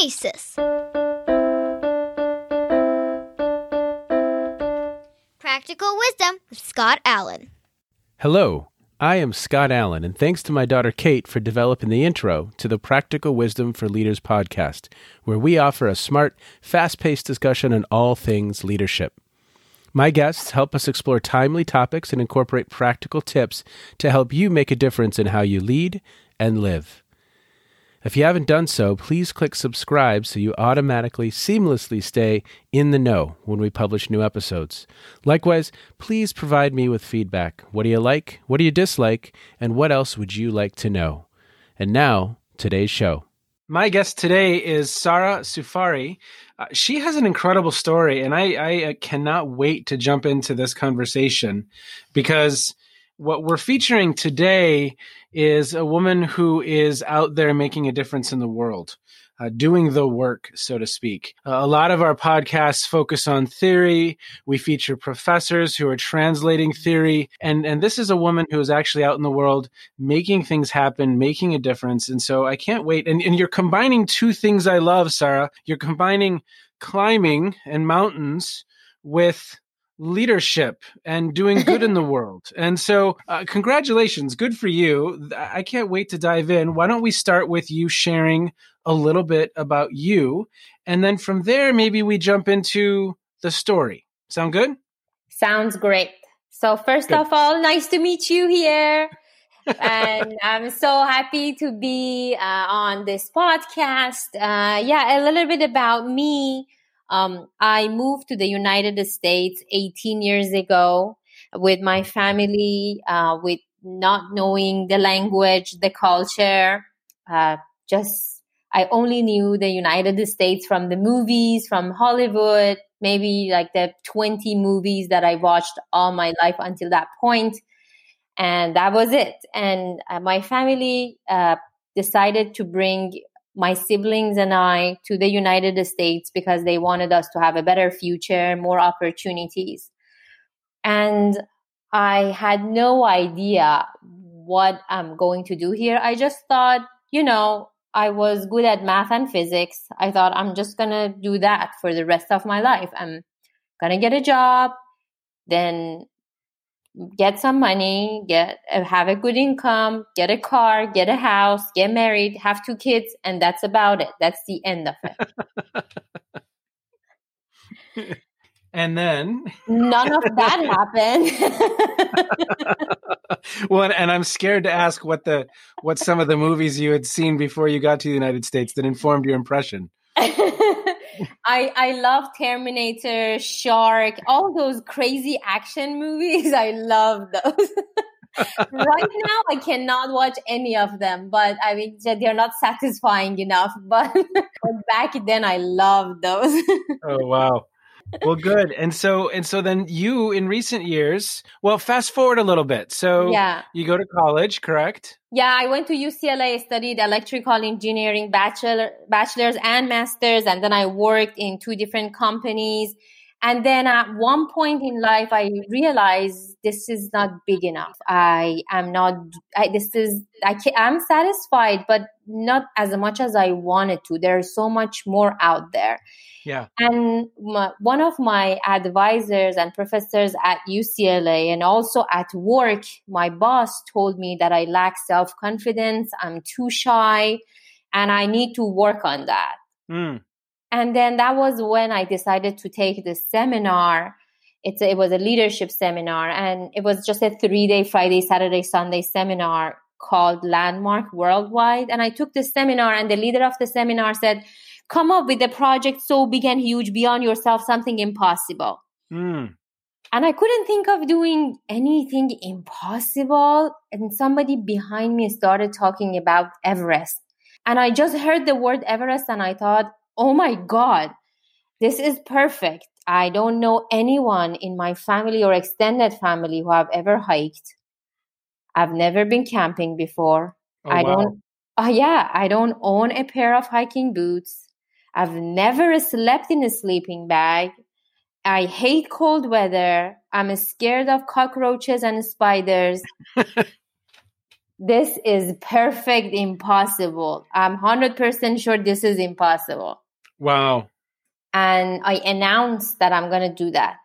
Kinesis. Practical Wisdom with Scott Allen. Hello, I am Scott Allen, and thanks to my daughter Kate for developing the intro to the Practical Wisdom for Leaders podcast, where we offer a smart, fast paced discussion on all things leadership. My guests help us explore timely topics and incorporate practical tips to help you make a difference in how you lead and live. If you haven't done so, please click subscribe so you automatically, seamlessly stay in the know when we publish new episodes. Likewise, please provide me with feedback. What do you like? What do you dislike? And what else would you like to know? And now, today's show. My guest today is Sara Safari. Uh, she has an incredible story, and I, I uh, cannot wait to jump into this conversation because what we're featuring today is a woman who is out there making a difference in the world. Uh, doing the work, so to speak. Uh, a lot of our podcasts focus on theory. We feature professors who are translating theory. And, and this is a woman who is actually out in the world making things happen, making a difference. And so I can't wait. And, and you're combining two things I love, Sarah. You're combining climbing and mountains with leadership and doing good in the world. And so, uh, congratulations. Good for you. I can't wait to dive in. Why don't we start with you sharing a little bit about you? And then from there, maybe we jump into the story. Sound good? Sounds great. So, first good. of all, nice to meet you here. and I'm so happy to be uh, on this podcast. Uh, yeah, a little bit about me. Um, I moved to the United States 18 years ago with my family, uh, with not knowing the language, the culture. Uh, just, I only knew the United States from the movies, from Hollywood, maybe like the 20 movies that I watched all my life until that point. And that was it. And uh, my family uh, decided to bring my siblings and I to the United States because they wanted us to have a better future, more opportunities. And I had no idea what I'm going to do here. I just thought, you know, I was good at math and physics. I thought I'm just going to do that for the rest of my life. I'm going to get a job. Then get some money, get uh, have a good income, get a car, get a house, get married, have two kids, and that's about it. That's the end of it. and then none of that happened. well, and I'm scared to ask what the what some of the movies you had seen before you got to the United States that informed your impression. I I love Terminator, Shark, all those crazy action movies. I love those. right now, I cannot watch any of them, but I mean they're not satisfying enough. But, but back then, I loved those. oh wow! Well good. And so and so then you in recent years well fast forward a little bit. So yeah. you go to college correct? Yeah i went to ucla studied electrical engineering bachelor bachelor's and master's and then i worked in two different companies and then at one point in life, I realized this is not big enough. I am not, I, this is, I can, I'm satisfied, but not as much as I wanted to. There's so much more out there. Yeah. And my, one of my advisors and professors at UCLA and also at work, my boss told me that I lack self confidence. I'm too shy and I need to work on that. Mm. And then that was when I decided to take the seminar. It's, it was a leadership seminar and it was just a three day, Friday, Saturday, Sunday seminar called Landmark Worldwide. And I took the seminar and the leader of the seminar said, come up with a project so big and huge beyond yourself, something impossible. Mm. And I couldn't think of doing anything impossible. And somebody behind me started talking about Everest. And I just heard the word Everest and I thought, oh my God, this is perfect. I don't know anyone in my family or extended family who have ever hiked. I've never been camping before. Oh, I wow. don't, oh yeah, I don't own a pair of hiking boots. I've never slept in a sleeping bag. I hate cold weather. I'm scared of cockroaches and spiders. this is perfect impossible. I'm 100% sure this is impossible. Wow. And I announced that I'm going to do that.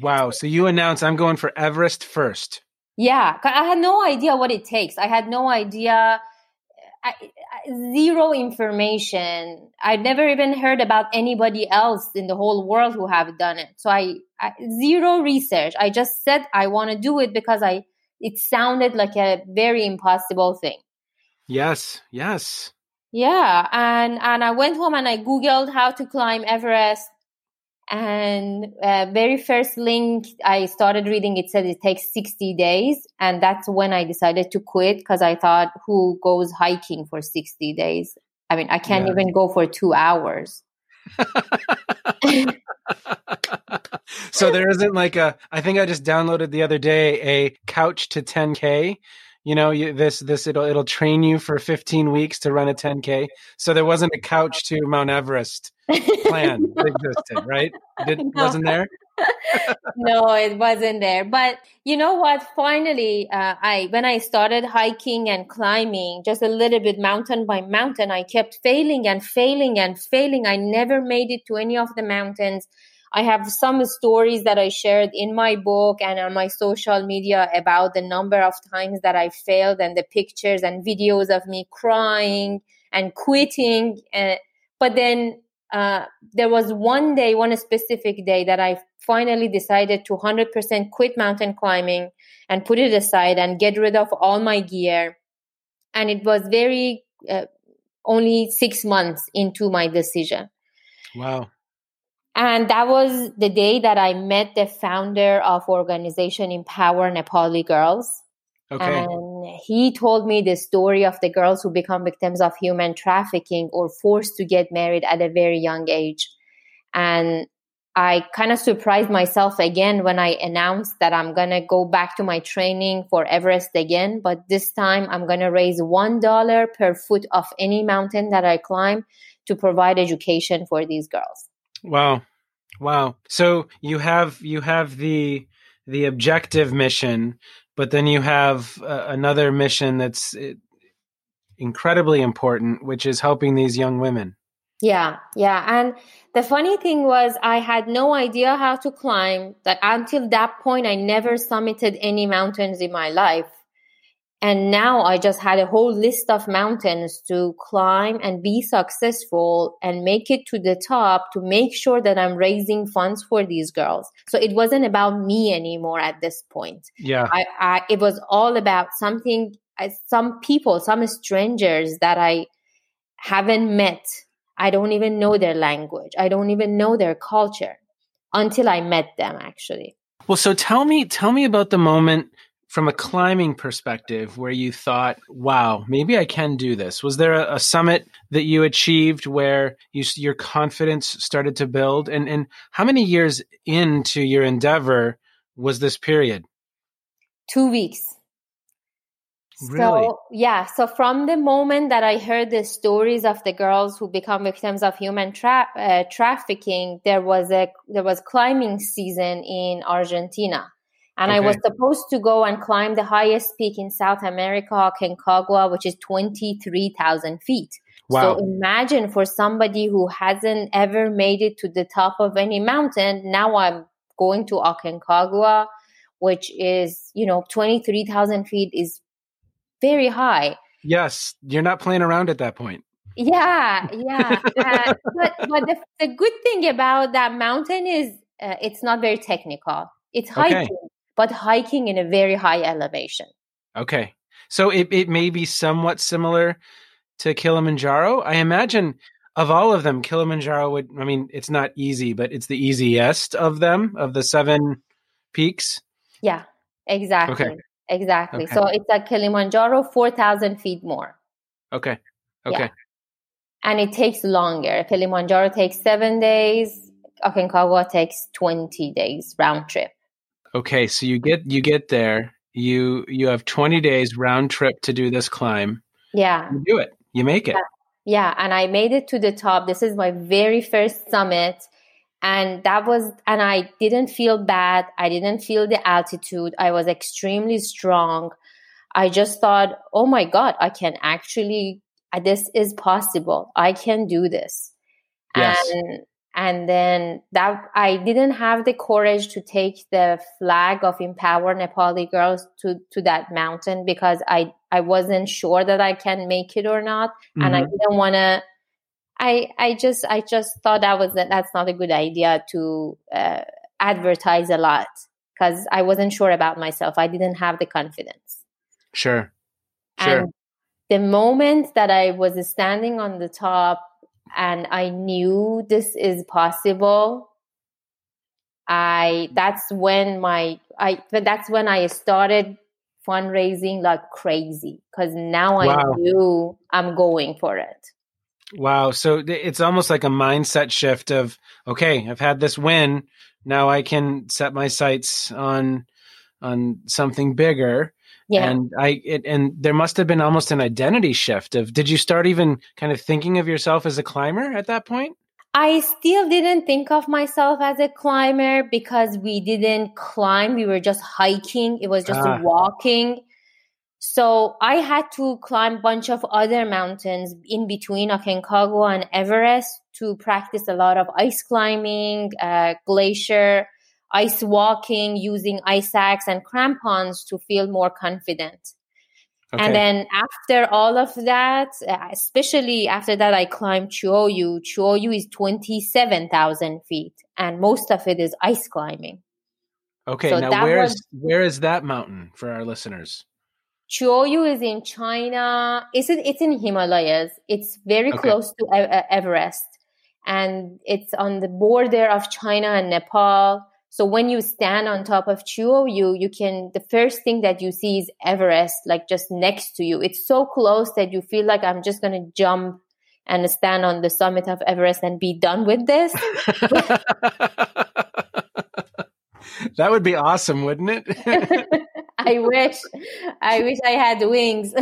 Wow. So you announced I'm going for Everest first. Yeah. I had no idea what it takes. I had no idea. I, zero information. I'd never even heard about anybody else in the whole world who have done it. So I, I zero research. I just said I want to do it because I it sounded like a very impossible thing. Yes, yes. Yeah, and and I went home and I googled how to climb Everest and uh, very first link i started reading it said it takes 60 days and that's when i decided to quit because i thought who goes hiking for 60 days i mean i can't yeah. even go for two hours so there isn't like a i think i just downloaded the other day a couch to 10k you know you, this this it'll it'll train you for 15 weeks to run a 10k so there wasn't a couch to mount everest plan that existed right? Did, no. wasn't there? No it wasn't there. But you know what? Finally uh, i when i started hiking and climbing just a little bit mountain by mountain i kept failing and failing and failing. I never made it to any of the mountains I have some stories that I shared in my book and on my social media about the number of times that I failed and the pictures and videos of me crying and quitting. Uh, but then uh, there was one day, one specific day that I finally decided to 100% quit mountain climbing and put it aside and get rid of all my gear. And it was very, uh, only six months into my decision. Wow. And that was the day that I met the founder of organization Empower Nepali Girls. Okay. And he told me the story of the girls who become victims of human trafficking or forced to get married at a very young age. And I kind of surprised myself again when I announced that I'm going to go back to my training for Everest again. But this time I'm going to raise $1 per foot of any mountain that I climb to provide education for these girls. Wow. Wow. So you have you have the the objective mission, but then you have uh, another mission that's uh, incredibly important, which is helping these young women. Yeah, yeah. And the funny thing was, I had no idea how to climb. That until that point, I never summited any mountains in my life. And now I just had a whole list of mountains to climb and be successful and make it to the top to make sure that I'm raising funds for these girls. So it wasn't about me anymore at this point. Yeah. I, I it was all about something, uh, some people, some strangers that I haven't met. I don't even know their language. I don't even know their culture until I met them actually. Well, so tell me, tell me about the moment from a climbing perspective where you thought, wow, maybe I can do this? Was there a, a summit that you achieved where you, your confidence started to build? And, and how many years into your endeavor was this period? Two weeks. Really? So, yeah. So from the moment that I heard the stories of the girls who become victims of human tra- uh, trafficking, there was a there was climbing season in Argentina and okay. I was supposed to go and climb the highest peak in South America, Aconcagua, which is 23,000 feet. Wow. So imagine for somebody who hasn't ever made it to the top of any mountain, now I'm going to Aconcagua, which is, you know, 23,000 feet is very high. Yes, you're not playing around at that point. Yeah, yeah. uh, but but the, the good thing about that mountain is uh, it's not very technical. It's hiking. Okay but hiking in a very high elevation. Okay. So it, it may be somewhat similar to Kilimanjaro. I imagine of all of them, Kilimanjaro would, I mean, it's not easy, but it's the easiest of them, of the seven peaks. Yeah, exactly. Okay. Exactly. Okay. So it's like Kilimanjaro, 4,000 feet more. Okay. Okay. Yeah. And it takes longer. Kilimanjaro takes seven days. Aconcagua takes 20 days round trip. Okay, so you get you get there. You you have 20 days round trip to do this climb. Yeah. You do it. You make it. Yeah. and I made it to the top. This is my very first summit and that was and I didn't feel bad. I didn't feel the altitude. I was extremely strong. I just thought, oh my God, I can actually, this is possible. I can do this. Yes. And and then that I didn't have the courage to take the flag of Empower Nepali Girls to to that mountain because I I wasn't sure that I can make it or not, mm-hmm. and I mm-hmm. didn't want to. I I just I just thought that was that's not a good idea to uh, advertise a lot because I wasn't sure about myself. I didn't have the confidence. Sure. Sure. And the moment that I was standing on the top and I knew this is possible, I that's when my I that's when I started fundraising like crazy because now wow. I knew I'm going for it. Wow. So it's almost like a mindset shift of, okay, I've had this win. Now I can set my sights on, on something bigger. Yeah. And I, it, and there must have been almost an identity shift of, did you start even kind of thinking of yourself as a climber at that point? I still didn't think of myself as a climber because we didn't climb. We were just hiking. It was just ah. walking. So I had to climb a bunch of other mountains in between Aconcagua and Everest to practice a lot of ice climbing, uh, glacier, ice walking, using ice axe and crampons to feel more confident. Okay. And then after all of that, especially after that, I climbed Cho Oyu. Chuoyu is 27,000 feet and most of it is ice climbing. Okay. So now where is, where is that mountain for our listeners? Cho Oyu is in China. It's in, it's in Himalayas. It's very okay. close to Everest, and it's on the border of China and Nepal. So when you stand on top of Cho Oyu, you can the first thing that you see is Everest, like just next to you. It's so close that you feel like I'm just gonna jump and stand on the summit of Everest and be done with this. that would be awesome, wouldn't it? I wish. I wish I had wings.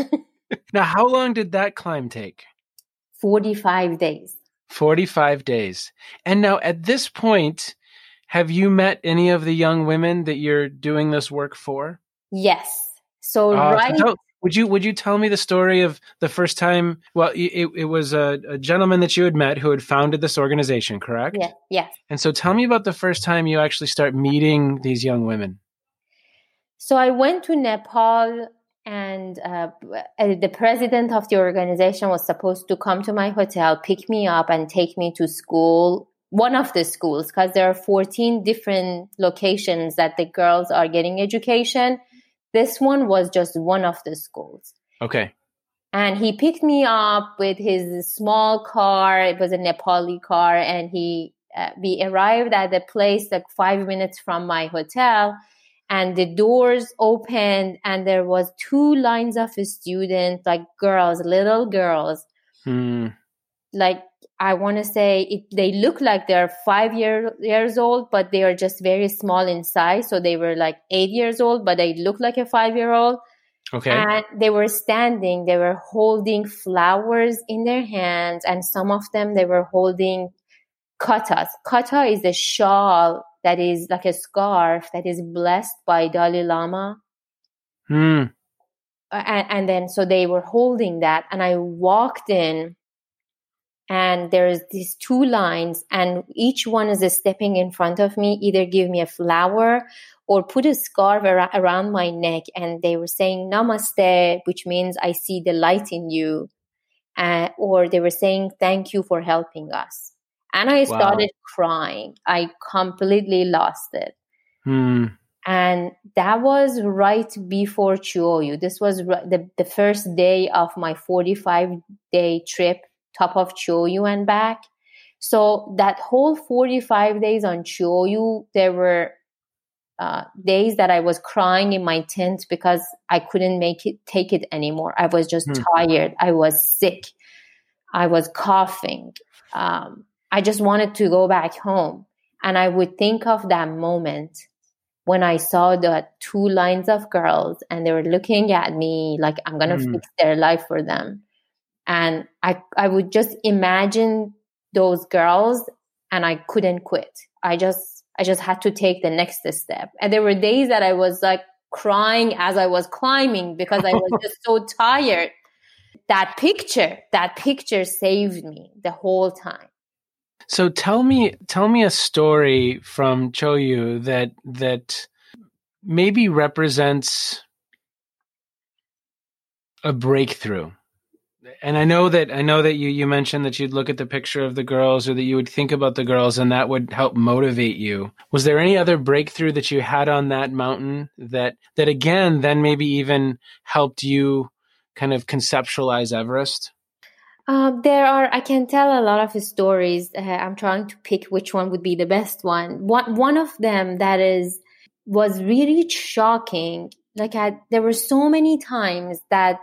now, how long did that climb take? 45 days. 45 days. And now at this point, have you met any of the young women that you're doing this work for? Yes. So uh, right so would you would you tell me the story of the first time? Well, it, it was a, a, gentleman that you had met who had founded this organization, correct? Yeah. Yes. And so, tell me about the first time you actually start meeting these young women. So I went to Nepal, and uh, the president of the organization was supposed to come to my hotel, pick me up, and take me to school. One of the schools, because there are 14 different locations that the girls are getting education. This one was just one of the schools. Okay. And he picked me up with his small car. It was a Nepali car, and he uh, we arrived at the place like five minutes from my hotel and the doors opened and there was two lines of students like girls little girls hmm. like i want to say it, they look like they're five year, years old but they are just very small in size so they were like eight years old but they look like a five year old okay and they were standing they were holding flowers in their hands and some of them they were holding khatas khata is a shawl that is like a scarf that is blessed by Dalai Lama. Hmm. And, and then so they were holding that, and I walked in, and there's these two lines, and each one is stepping in front of me, either give me a flower or put a scarf ar- around my neck, and they were saying Namaste, which means I see the light in you, uh, or they were saying thank you for helping us and I started wow. crying. I completely lost it. Hmm. And that was right before Cho Oyu. This was the, the first day of my 45 day trip, top of Cho Oyu and back. So that whole 45 days on Cho Oyu, there were uh, days that I was crying in my tent because I couldn't make it, take it anymore. I was just hmm. tired. I was sick. I was coughing. Um, I just wanted to go back home. And I would think of that moment when I saw the two lines of girls and they were looking at me like I'm going to mm. fix their life for them. And I, I would just imagine those girls and I couldn't quit. I just, I just had to take the next step. And there were days that I was like crying as I was climbing because I was just so tired. That picture, that picture saved me the whole time. So tell me, tell me a story from Cho Oyu that that maybe represents a breakthrough. And I know that I know that you you mentioned that you'd look at the picture of the girls or that you would think about the girls and that would help motivate you. Was there any other breakthrough that you had on that mountain that that again then maybe even helped you kind of conceptualize Everest? Uh, there are, I can tell a lot of stories. Uh, I'm trying to pick which one would be the best one. One, one of them that is, was really shocking. Like I, there were so many times that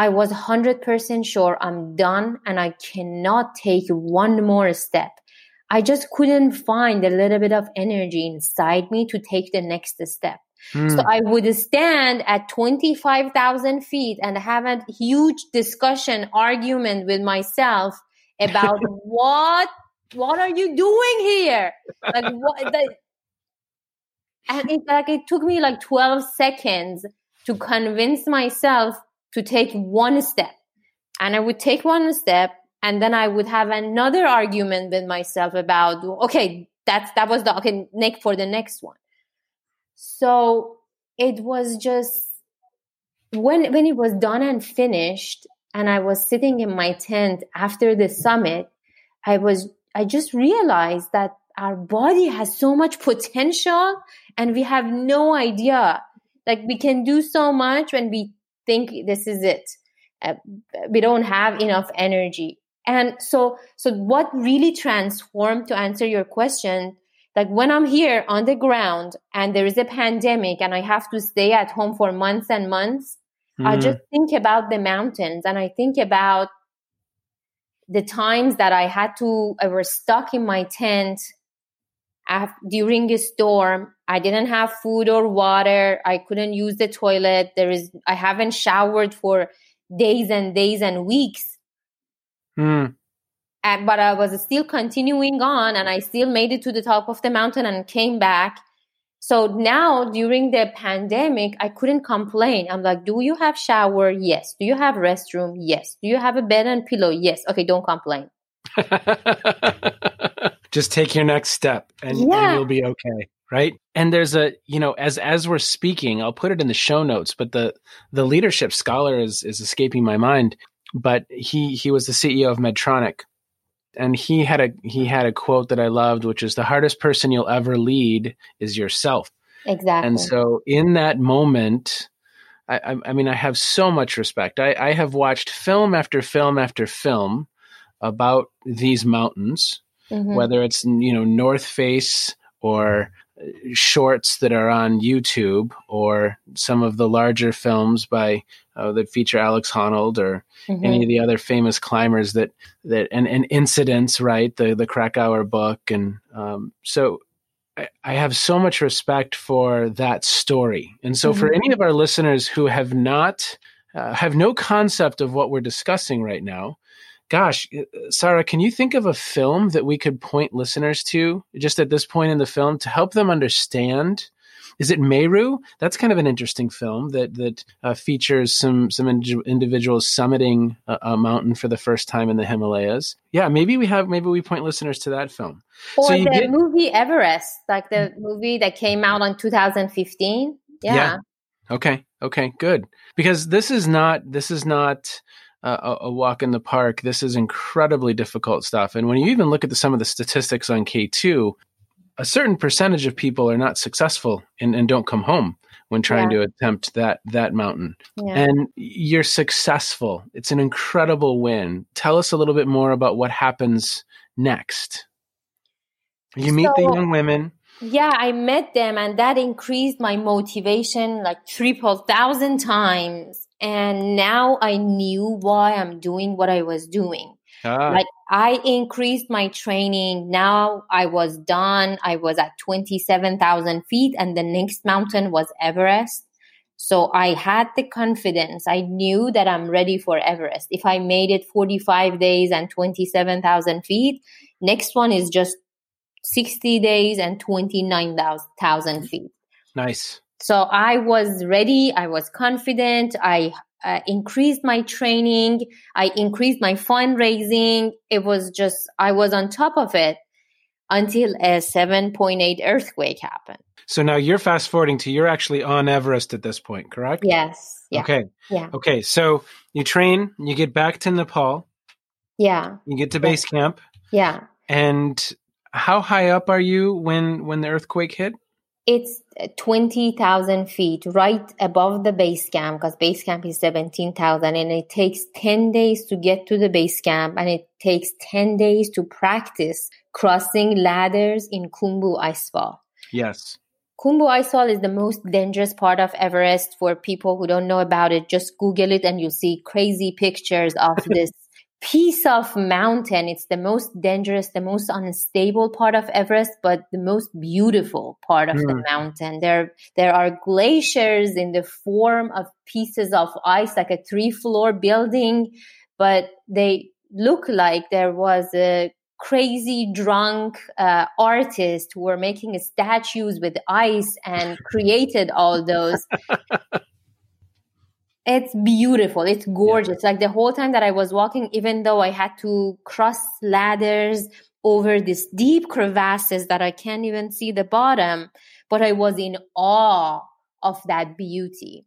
I was 100% sure I'm done and I cannot take one more step. I just couldn't find a little bit of energy inside me to take the next step. Mm. So I would stand at 25,000 feet and have a huge discussion, argument with myself about what, what are you doing here? Like what, the, and it, like, it took me like 12 seconds to convince myself to take one step. And I would take one step and then I would have another argument with myself about, okay, that's, that was the, okay, next for the next one. So it was just when when it was done and finished and I was sitting in my tent after the summit, I was I just realized that our body has so much potential and we have no idea. Like we can do so much when we think this is it. Uh, we don't have enough energy. And so, so what really transformed to answer your question like when I'm here on the ground and there is a pandemic and I have to stay at home for months and months, mm. I just think about the mountains and I think about the times that I had to, I was stuck in my tent during a storm. I didn't have food or water. I couldn't use the toilet. There is, I haven't showered for days and days and weeks. Mm and, but I was still continuing on and I still made it to the top of the mountain and came back. So now during the pandemic, I couldn't complain. I'm like, do you have shower? Yes. Do you have restroom? Yes. Do you have a bed and pillow? Yes. Okay. Don't complain. Just take your next step and, yeah. and you'll be okay right and there's a you know as as we're speaking i'll put it in the show notes but the the leadership scholar is is escaping my mind but he he was the ceo of medtronic and he had a he had a quote that I loved, which is the hardest person you'll ever lead is yourself. Exactly. And so in that moment, I, I, mean, I have so much respect. I, I have watched film after film after film about these mountains, mm-hmm. whether it's you know North Face or shorts that are on YouTube or some of the larger films by uh, that feature Alex Honnold or mm-hmm. any of the other famous climbers that that and, and incidents, right? The the Krakauer book, and um, so I, I, have so much respect for that story. And so, mm-hmm. for any of our listeners who have not uh, have no concept of what we're discussing right now, gosh, uh, Sarah, can you think of a film that we could point listeners to just at this point in the film to help them understand? Is it Meru? That's kind of an interesting film that that uh, features some some individuals summiting a, a, mountain for the first time in the Himalayas. Yeah, maybe we have maybe we point listeners to that film. Or so the get, movie Everest, like the movie that came out in 2015. Yeah. yeah. Okay. Okay. Good. Because this is not this is not a, a, walk in the park. This is incredibly difficult stuff. And when you even look at the, some of the statistics on K2, a certain percentage of people are not successful and, and don't come home when trying yeah. to attempt that that mountain. Yeah. And you're successful. It's an incredible win. Tell us a little bit more about what happens next. You meet so, the young women. Yeah, I met them and that increased my motivation like triple thousand times and now I knew why I'm doing what I was doing. Ah. Like I increased my training. Now I was done. I was at 27,000 feet and the next mountain was Everest. So I had the confidence. I knew that I'm ready for Everest. If I made it 45 days and 27,000 feet, next one is just 60 days and 29,000 feet. Nice. So I was ready. I was confident. I uh, increased my training. I increased my fundraising. It was just, I was on top of it until a 7.8 earthquake happened. So now you're fast forwarding to you're actually on Everest at this point, correct? Yes. Yeah. Okay. Yeah. Okay. So you train, you get back to Nepal, Yeah. you get to Yeah. base camp, Yeah. and how high up are you when when the earthquake hit? It's 20,000 feet right above the base camp because base camp is 17,000 and it takes 10 days to get to the base camp and it takes 10 days to practice crossing ladders in Khumbu Icefall. Yes. Khumbu Icefall is the most dangerous part of Everest. For people who don't know about it, just Google it and you'll see crazy pictures of this piece of mountain. It's the most dangerous, the most unstable part of Everest, but the most beautiful part of the Hmm. mountain. There, there are glaciers in the form of pieces of ice, like a three floor building, but they look like there was a crazy drunk uh, artist who were making statues with ice and created all those it's beautiful. It's gorgeous. Like the whole time that i was walking even though i had to cross ladders over these deep crevasses that i can't even see the bottom but i was in awe of that beauty.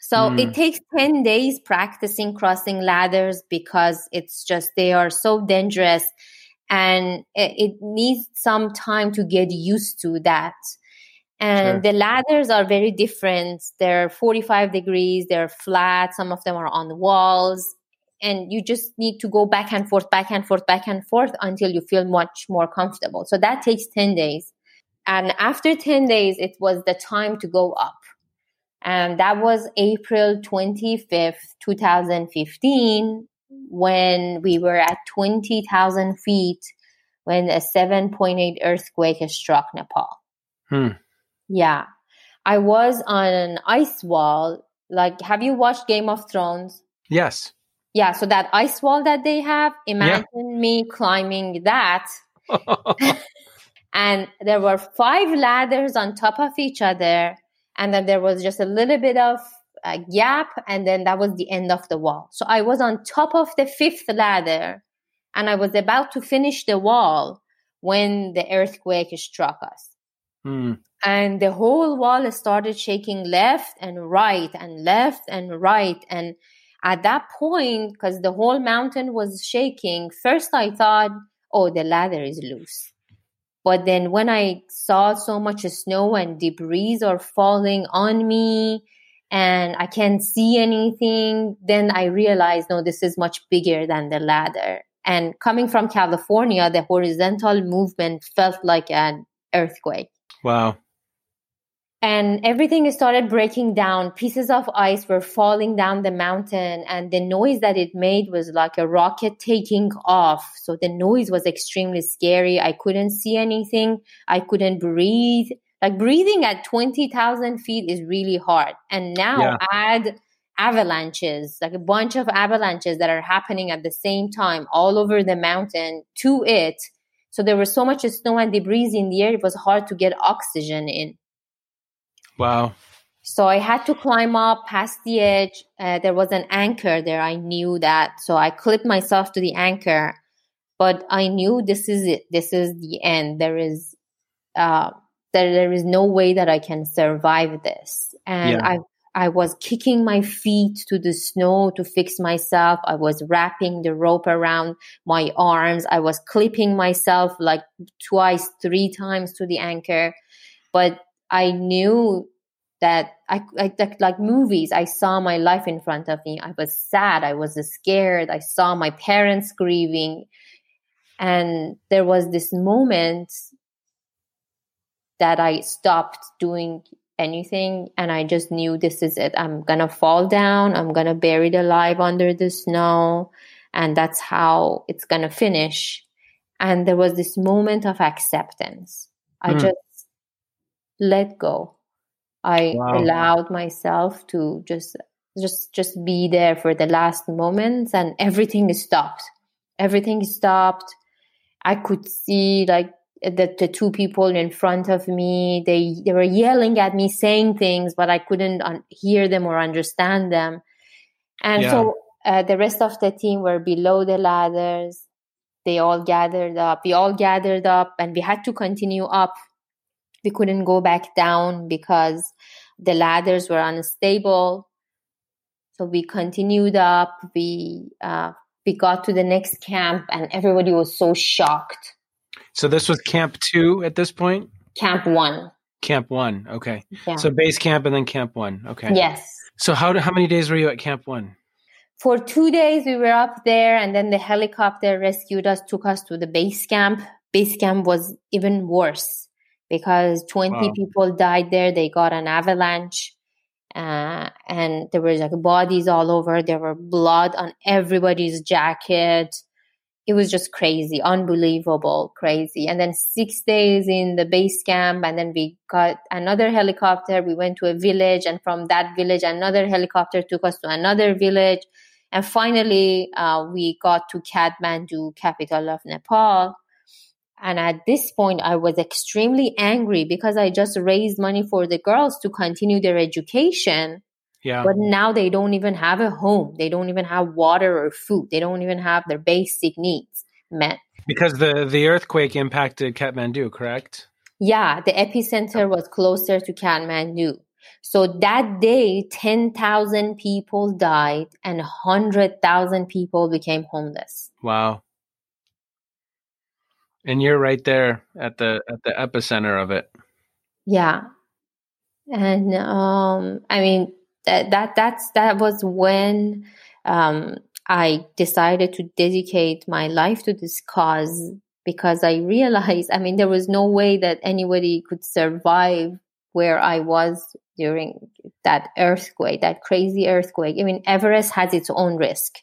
So Mm. it takes 10 days practicing crossing ladders because it's just they are so dangerous and it, it needs some time to get used to that and Sure. the ladders are very different. They're 45 degrees they're flat some of them are on the walls and you just need to go back and forth back and forth back and forth until you feel much more comfortable. So that takes 10 days. And after 10 days it was the time to go up. And that was april 25th 2015 when we were at 20000 feet when a 7.8 earthquake struck nepal. Hmm. Yeah. I was on an ice wall. Like, have you watched Game of Thrones? Yes. Yeah. So that ice wall that they have, imagine me climbing that. And there were five ladders on top of each other. And then there was just a little bit of a gap. And then that was the end of the wall. So I was on top of the fifth ladder and I was about to finish the wall when the earthquake struck us Hmm. And the whole wall started shaking left and right and left and right. And at that point because the whole mountain was shaking first i thought oh the ladder is loose. But then when i saw so much snow and debris are falling on me and i can't see anything then i realized no this is much bigger than the ladder. And coming from california the horizontal movement felt like an earthquake. Wow. And everything started breaking down. Pieces of ice were falling down the mountain, and the noise that it made was like a rocket taking off. So the noise was extremely scary. I couldn't see anything, I couldn't breathe. Like breathing at 20,000 feet is really hard. And now Yeah. add avalanches, like a bunch of avalanches that are happening at the same time all over the mountain to it. So there was so much snow and debris in the air, it was hard to get oxygen in. Wow. So I had to climb up past the edge. Uh, there was an anchor there. I knew that. So I clipped myself to the anchor, but I knew this is it. This is the end. There is, uh, there, there is no way that I can survive this. And Yeah. I, I was kicking my feet to the snow to fix myself. I was wrapping the rope around my arms. I was clipping myself like twice, three times to the anchor. But I knew that I, I like, like movies. I saw my life in front of me. I was sad. I was scared. I saw my parents grieving, and there was this moment that I stopped doing anything, and I just knew this is it. I'm gonna fall down. I'm gonna bury it alive under the snow, and that's how it's gonna finish. And there was this moment of acceptance. I Hmm. just let go. I Wow. allowed myself to just just just be there for the last moments and everything stopped. Everything stopped. I could see like the, the two people in front of me they they were yelling at me saying things but i couldn't un- hear them or understand them and Yeah. so uh, the rest of the team were below the ladders they all gathered up we all gathered up and we had to continue up we couldn't go back down because the ladders were unstable so we continued up we uh, we got to the next camp and everybody was so shocked So this was Camp Two at this point. camp one Camp One. Okay. yeah So base camp and then Camp One. Okay. yes So how how many days were you at Camp One? for two days we were up there and then the helicopter rescued us took us to the base camp base camp was even worse because 20 Wow. people died there they got an avalanche uh, and there were like bodies all over there were blood on everybody's jacket. It was just crazy unbelievable crazy. And then six days in the base camp and then we got another helicopter we went to a village and from that village another helicopter took us to another village. And finally uh, we got to kathmandu capital of nepal and at this point i was extremely angry because i just raised money for the girls to continue their education. Yeah. but now they don't even have a home. They don't even have water or food. They don't even have their basic needs met. Because the the earthquake impacted Kathmandu, correct? yeah the epicenter was closer to kathmandu. So that day 10,000 people died and 100,000 people became homeless. Wow. And you're right there at the at the epicenter of it. yeah. And um i mean that that that's that was when um i decided to dedicate my life to this cause because i realized i mean there was no way that anybody could survive where i was during that earthquake that crazy earthquake. I mean everest has its own risk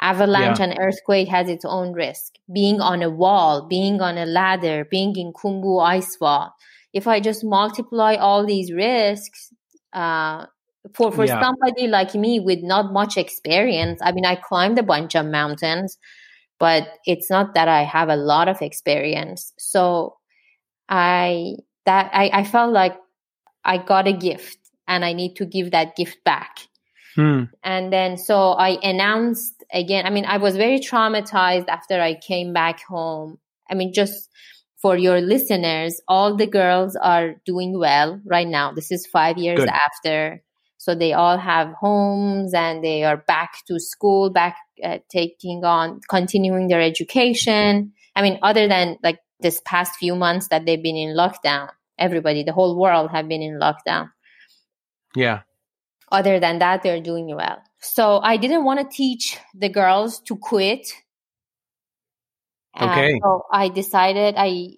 avalanche and earthquake has its own risk being on a wall being on a ladder being in khumbu ice wall if I just multiply all these risks uh, for for Yeah. somebody like me with not much experience, I mean, I climbed a bunch of mountains, but it's not that I have a lot of experience. So I that I, I felt like I got a gift and I need to give that gift back. Hmm. And then so I announced again. I mean, I was very traumatized after I came back home. I mean, just for your listeners, all the girls are doing well right now. This is five years Good. after. So they all have homes and they are back to school, back uh, taking on, continuing their education. I mean, other than like this past few months that they've been in lockdown, everybody, the whole world have been in lockdown Yeah. Other than that they're doing well so i didn't want to teach the girls to quit Uh, Okay. so i decided i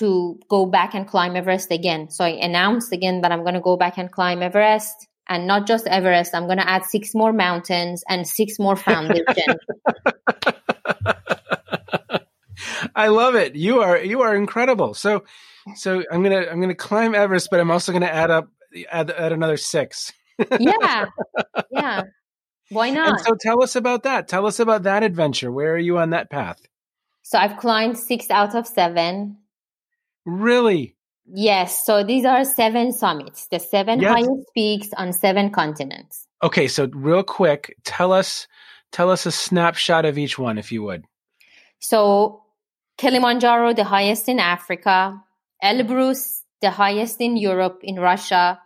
to go back and climb everest again so i announced again that i'm going to go back and climb everest and not just everest i'm going to add six more mountains and six more foundations I love it. You are you are incredible. So so I'm gonna I'm gonna climb Everest, but I'm also gonna add up add, add another six. Yeah yeah why And not so tell us about that. Tell us about that adventure. Where are you on that path? so i've climbed six out of seven Really? Yes, so these are seven summits, the seven Yes. highest peaks on seven continents. Okay, so real quick, tell us tell us a snapshot of each one if you would. So Kilimanjaro, the highest in Africa, Elbrus, the highest in Europe, in Russia,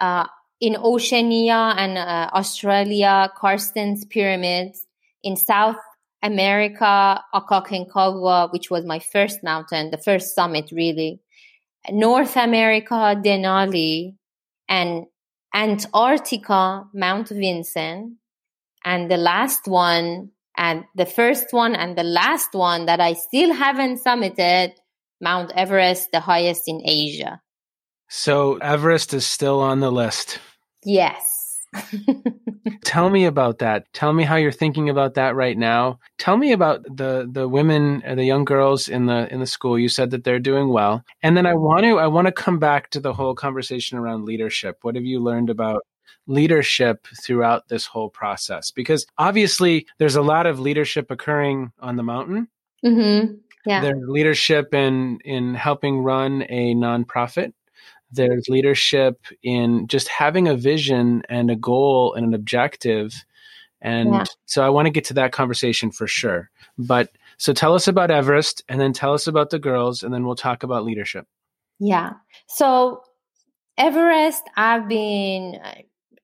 uh, in Oceania and uh, Australia, Carstensz pyramids, in South America, Aconcagua, which was my first mountain, the first summit really, North America, Denali, and Antarctica, Mount Vinson, and the last one and the first one and the last one that I still haven't summited, Mount Everest, the highest in Asia. So Everest is still on the list. Yes. Tell me about that. Tell me how you're thinking about that right now. Tell me about the the women, uh, the young girls in the in the school. You said that they're doing well, and then I want to I want to come back to the whole conversation around leadership. What have you learned about leadership throughout this whole process? Because obviously there's a lot of leadership occurring on the mountain, Mm-hmm. Yeah. There's leadership in in helping run a nonprofit. There's leadership in just having a vision and a goal and an objective. And Yeah. so I want to get to that conversation for sure. But so tell us about Everest and then tell us about the girls and then we'll talk about leadership. Yeah. So Everest, I've been uh,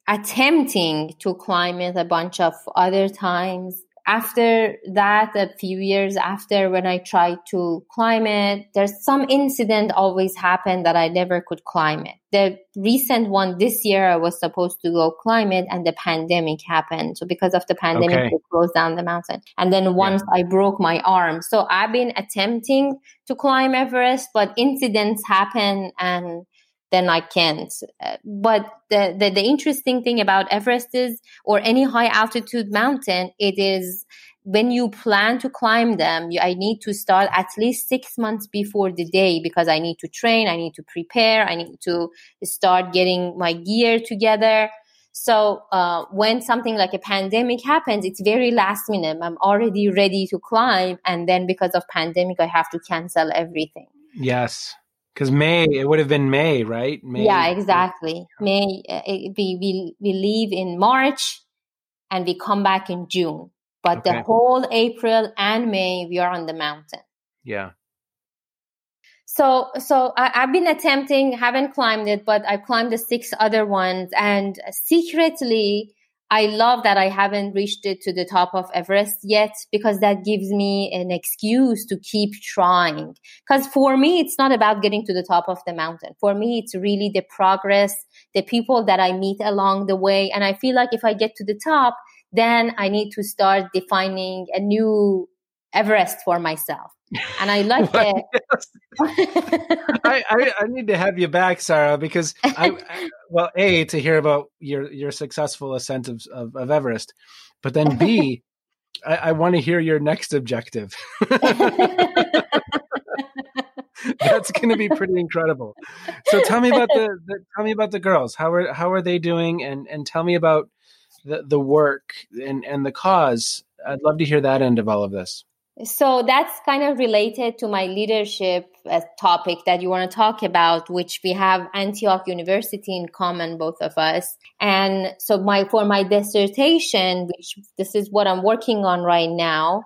attempting to climb it a bunch of other times. After that, a few years after when I tried to climb it, there's some incident always happened that I never could climb it. The recent one this year, I was supposed to go climb it and the pandemic happened. So because of the pandemic, Okay. they closed down the mountain. And then once I broke my arm. So I've been attempting to climb Everest, but incidents happen and then I can't. Uh, But the, the, the interesting thing about Everest is, or any high altitude mountain, it is when you plan to climb them, you, I need to start at least six months before the day because I need to train, I need to prepare, I need to start getting my gear together. So uh, when something like a pandemic happens, it's very last minute. I'm already ready to climb, and then because of pandemic, I have to cancel everything. Yes. Because May, it would have been May, right? May. Yeah, exactly. May uh, it- we we we leave in March, and we come back in June. But Okay. the whole April and May, we are on the mountain. Yeah. So, so I, I've been attempting, haven't climbed it, but I've climbed the six other ones. And secretly, I love that I haven't reached it to the top of Everest yet because that gives me an excuse to keep trying. Because for me, it's not about getting to the top of the mountain. For me, it's really the progress, the people that I meet along the way. And I feel like if I get to the top, then I need to start defining a new Everest for myself. And I like it. I, I, I need to have you back, Sara, because I, I well, a to hear about your your successful ascent of of, of Everest, but then b, I, I want to hear your next objective. That's going to be pretty incredible. So tell me about the, the tell me about the girls. How are how are they doing? And and tell me about the the work and and the cause. I'd love to hear that end of all of this. So that's kind of related to my leadership uh, topic that you want to talk about, which we have Antioch University in common, both of us. And so my for my dissertation, which this is what I'm working on right now,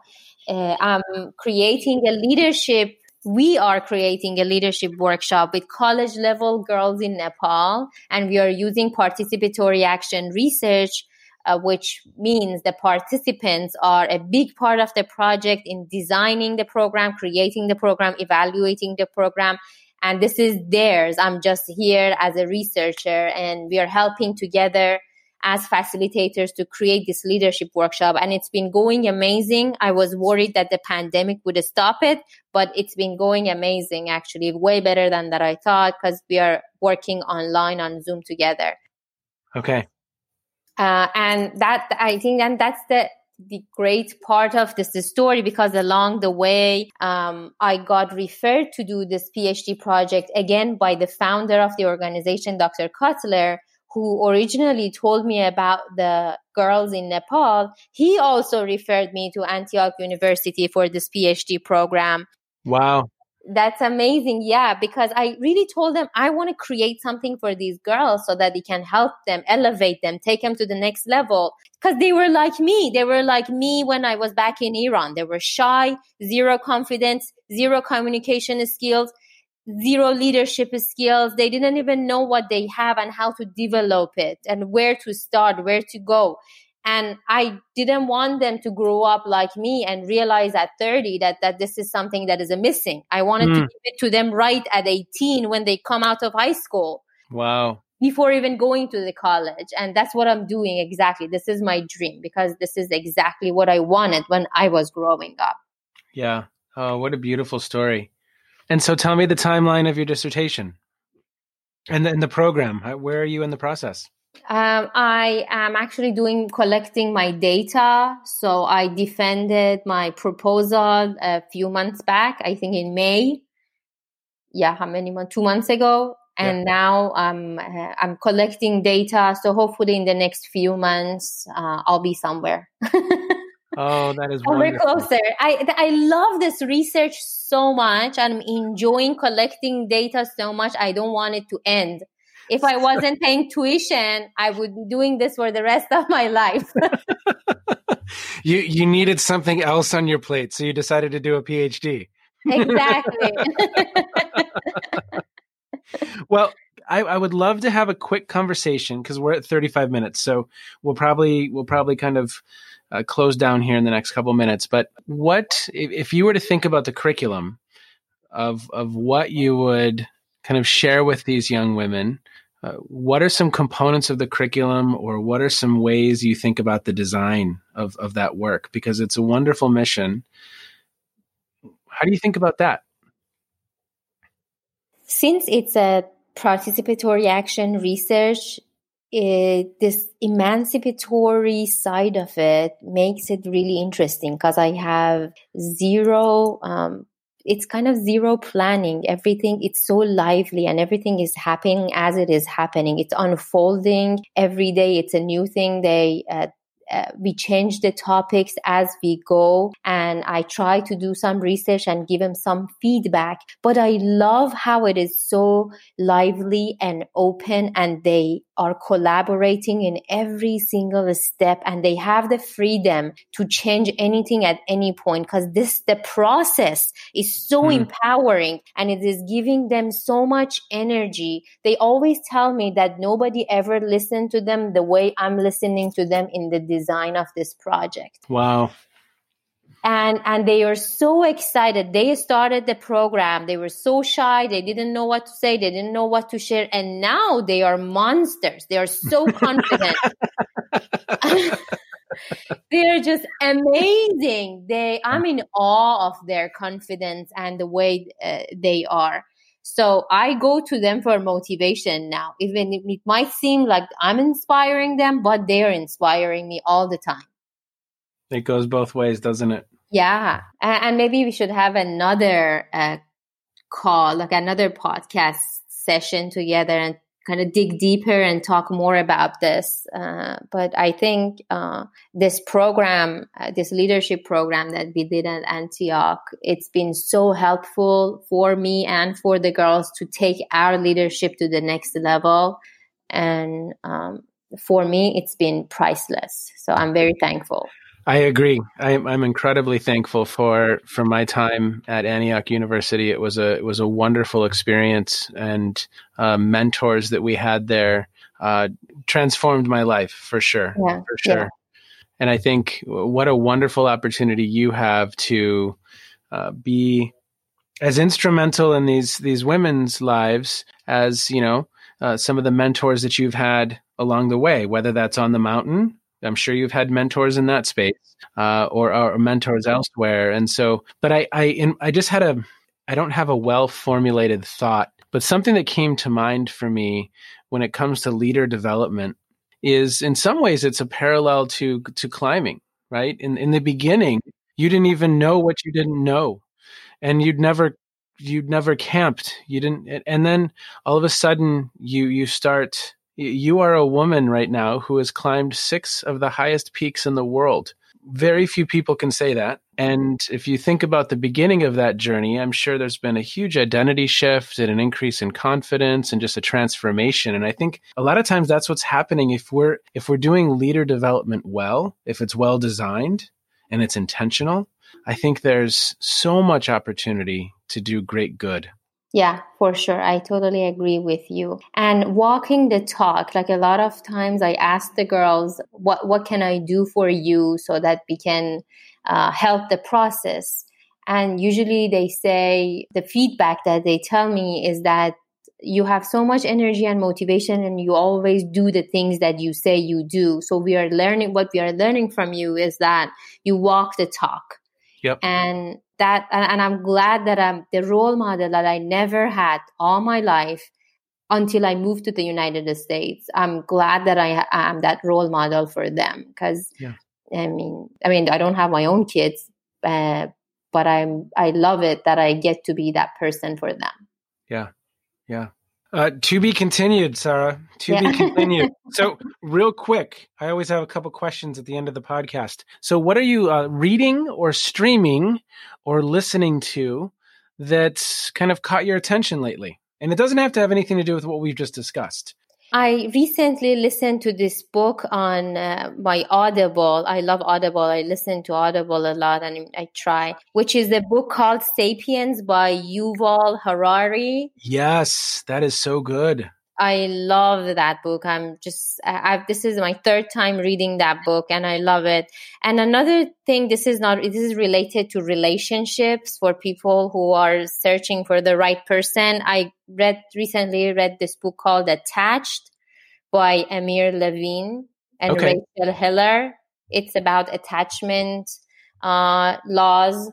uh, I'm creating a leadership. We are creating a leadership workshop with college level girls in Nepal, and we are using participatory action research uh, which means the participants are a big part of the project in designing the program, creating the program, evaluating the program. And this is theirs. I'm just here as a researcher, and we are helping together as facilitators to create this leadership workshop. And it's been going amazing. I was worried that the pandemic would stop it, but it's been going amazing, actually, way better than that I thought, because we are working online on Zoom together Okay. Uh, and that I think, and that's the the great part of this story because along the way, um, I got referred to do this PhD project again by the founder of the organization, Dr. Cutler, who originally told me about the girls in Nepal. He also referred me to Antioch University for this PhD program Wow. That's amazing. Yeah, because I really told them I want to create something for these girls so that we can help them, elevate them, take them to the next level. Because they were like me. They were like me when I was back in Iran. They were shy, zero confidence, zero communication skills, zero leadership skills. They didn't even know what they have and how to develop it and where to start, where to go. And I didn't want them to grow up like me and realize at 30 that, that this is something that is a missing. I wanted to Mm. give it to them right at 18 when they come out of high school Wow. before even going to the college. And that's what I'm doing exactly. This is my dream because this is exactly what I wanted when I was growing up. Yeah. Oh, what a beautiful story. And so tell me the timeline of your dissertation and then the program. Where are you in the process? Um, I am actually doing collecting my data. So I defended my proposal a few months back, I think in May. Yeah, how many months? Two months ago. And now I'm uh, I'm collecting data. So hopefully in the next few months, uh, I'll be somewhere. Oh, that is we're closer. I I love this research so much. I'm enjoying collecting data so much. I don't want it to end. If I wasn't paying tuition, I would be doing this for the rest of my life. You you needed something else on your plate, so you decided to do a PhD. exactly. Well, I, I would love to have a quick conversation because we're at 35 minutes, so we'll probably we'll probably kind of uh, close down here in the next couple minutes. But what if, if you were to think about the curriculum of of what you would kind of share with these young women? Uh, what are some components of the curriculum, or what are some ways you think about the design of of that work? Because it's a wonderful mission. How do you think about that? Since it's a participatory action research, it, this emancipatory side of it makes it really interesting because I have zero, um, it's kind of zero planning. Everything, it's so lively and everything is happening as it is happening. It's unfolding every day. It's a new thing. They, uh, uh, we change the topics as we go and i try to do some research and give them some feedback but i love how it is so lively and open and they are collaborating in every single step and they have the freedom to change anything at any point because this the process is so Mm. empowering and it is giving them so much energy they always tell me that nobody ever listened to them the way i'm listening to them in the design of this project Wow. And and they are so excited. They started the program. They were so shy. They didn't know what to say. They didn't know what to share. And now they are monsters. They are so confident. They're just amazing. They i'm in awe of their confidence and the way uh, they are. So i go to them for motivation now. Even it might seem like i'm inspiring them but they're inspiring me all the time It goes both ways, doesn't it? yeah, and maybe we should have another uh, call, like another podcast session together, and kind of dig deeper and talk more about this. Uh, but I think uh, this program, uh, this leadership program that we did at Antioch, it's been so helpful for me and for the girls to take our leadership to the next level. And um, for me, it's been priceless. So I'm very thankful. I agree. I'm, I'm incredibly thankful for for my time at Antioch University. It was a it was a wonderful experience, and uh, mentors that we had there uh, transformed my life for sure, Yeah, for sure. yeah. And I think what a wonderful opportunity you have to uh, be as instrumental in these these women's lives as you know uh, some of the mentors that you've had along the way, whether that's on the mountain. I'm sure you've had mentors in that space uh, or, or mentors elsewhere. And so, but I, I, in, I just had a, I don't have a well formulated thought, but something that came to mind for me when it comes to leader development is in some ways it's a parallel to, to climbing, right? In, in the beginning, you didn't even know what you didn't know and you'd never you'd never camped you didn't and then all of a sudden you you start you are a woman right now who has climbed six of the highest peaks in the world. Very few people can say that. And if you think about the beginning of that journey i'm sure there's been a huge identity shift and an increase in confidence and just a transformation. And i think a lot of times that's what's happening. If we're if we're doing leader development well if it's well designed and it's intentional I think there's so much opportunity to do great good. Yeah, for sure. I totally agree with you. And walking the talk, like a lot of times I ask the girls, what, what can I do for you so that we can uh, help the process? And usually they say the feedback that they tell me is that you have so much energy and motivation and you always do the things that you say you do. So we are learning, what we are learning from you is that you walk the talk. Yep. And that, and, I'm glad that I'm the role model that I never had all my life until I moved to the United States. I'm glad that I am that role model for them because, Yeah. I mean, I mean, I don't have my own kids, uh, but I'm, I love it that I get to be that person for them. Yeah. Yeah. Uh, to be continued, Sara. To yeah. be continued. so, real quick, I always have a couple questions at the end of the podcast. So, what are you uh, reading or streaming or listening to that's kind of caught your attention lately? And it doesn't have to have anything to do with what we've just discussed. I recently listened to this book on uh, my Audible. I love Audible. I listen to Audible a lot and I try, which is a book called Sapiens by Yuval Harari. Yes, that is so good. I love that book. I'm just, I've, this is my third time reading that book and I love it. And another thing, this is not, this is related to relationships for people who are searching for the right person. I read, recently read this book called Attached by Amir Levine and okay. Rachel Heller. It's about attachment, uh, laws.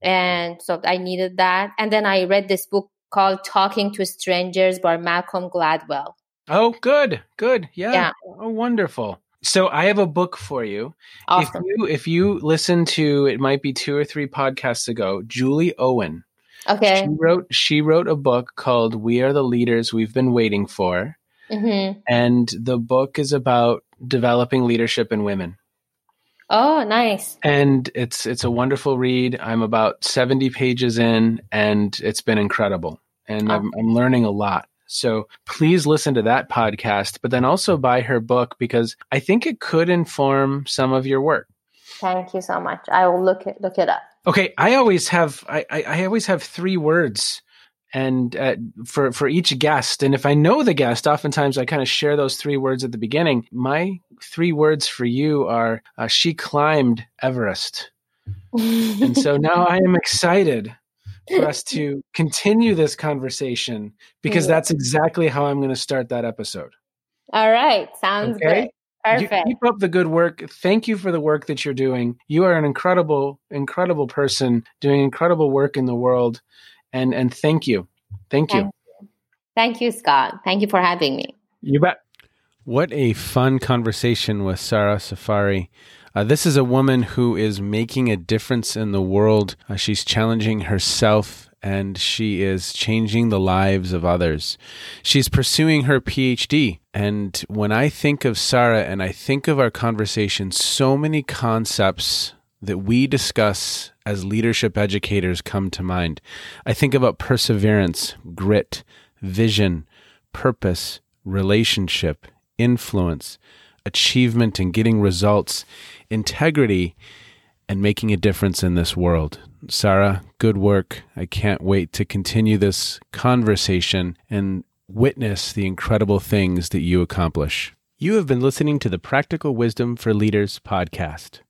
And so I needed that. And then I read this book called Talking to Strangers by Malcolm Gladwell. Oh, good, good, yeah, yeah. oh, wonderful. So I have a book for you. Awesome. If you if you listen to it might be two or three podcasts ago, Julie Owen. Okay. She wrote she wrote a book called We Are the Leaders We've Been Waiting For. Mm-hmm. And the book is about developing leadership in women. Oh, nice. And it's it's a wonderful read. I'm about 70 pages in and it's been incredible. And oh. I'm I'm learning a lot. So please listen to that podcast, but then also buy her book because I think it could inform some of your work. Thank you so much. I will look it look it up. Okay, I always have I, I, I always have three words and uh, for for each guest and if i know the guest oftentimes i kind of share those three words at the beginning my three words for you are uh, she climbed everest and so now i am excited for us to continue this conversation because that's exactly how i'm going to start that episode all right sounds okay? great Perfect. You keep up the good work. Thank you for the work that you're doing. You are an incredible, incredible person doing incredible work in the world and and thank you thank you thank you scott thank you for having me you bet what a fun conversation with sara Safari. Uh, this is a woman who is making a difference in the world. Uh, she's challenging herself and she is changing the lives of others. She's pursuing her PhD. And when I think of Sara and I think of our conversation, so many concepts that we discuss as leadership educators come to mind. I think about perseverance, grit, vision, purpose, relationship, influence, achievement and getting results, integrity, and making a difference in this world. Sara, good work. I can't wait to continue this conversation and witness the incredible things that you accomplish. You have been listening to the Practical Wisdom for Leaders podcast.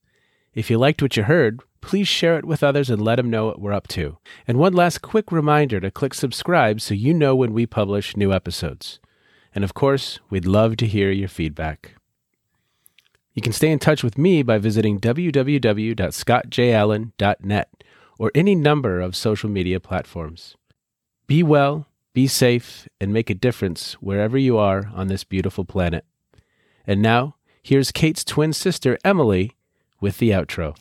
If you liked what you heard, please share it with others and let them know what we're up to. And one last quick reminder to click subscribe so you know when we publish new episodes. And of course, we'd love to hear your feedback. You can stay in touch with me by visiting www.scottjallen.net or any number of social media platforms. Be well, be safe, and make a difference wherever you are on this beautiful planet. And now, here's Kate's twin sister, Emily with the outro.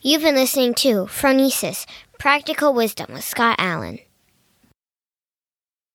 You've been listening to Phronesis Practical Wisdom with Scott Allen.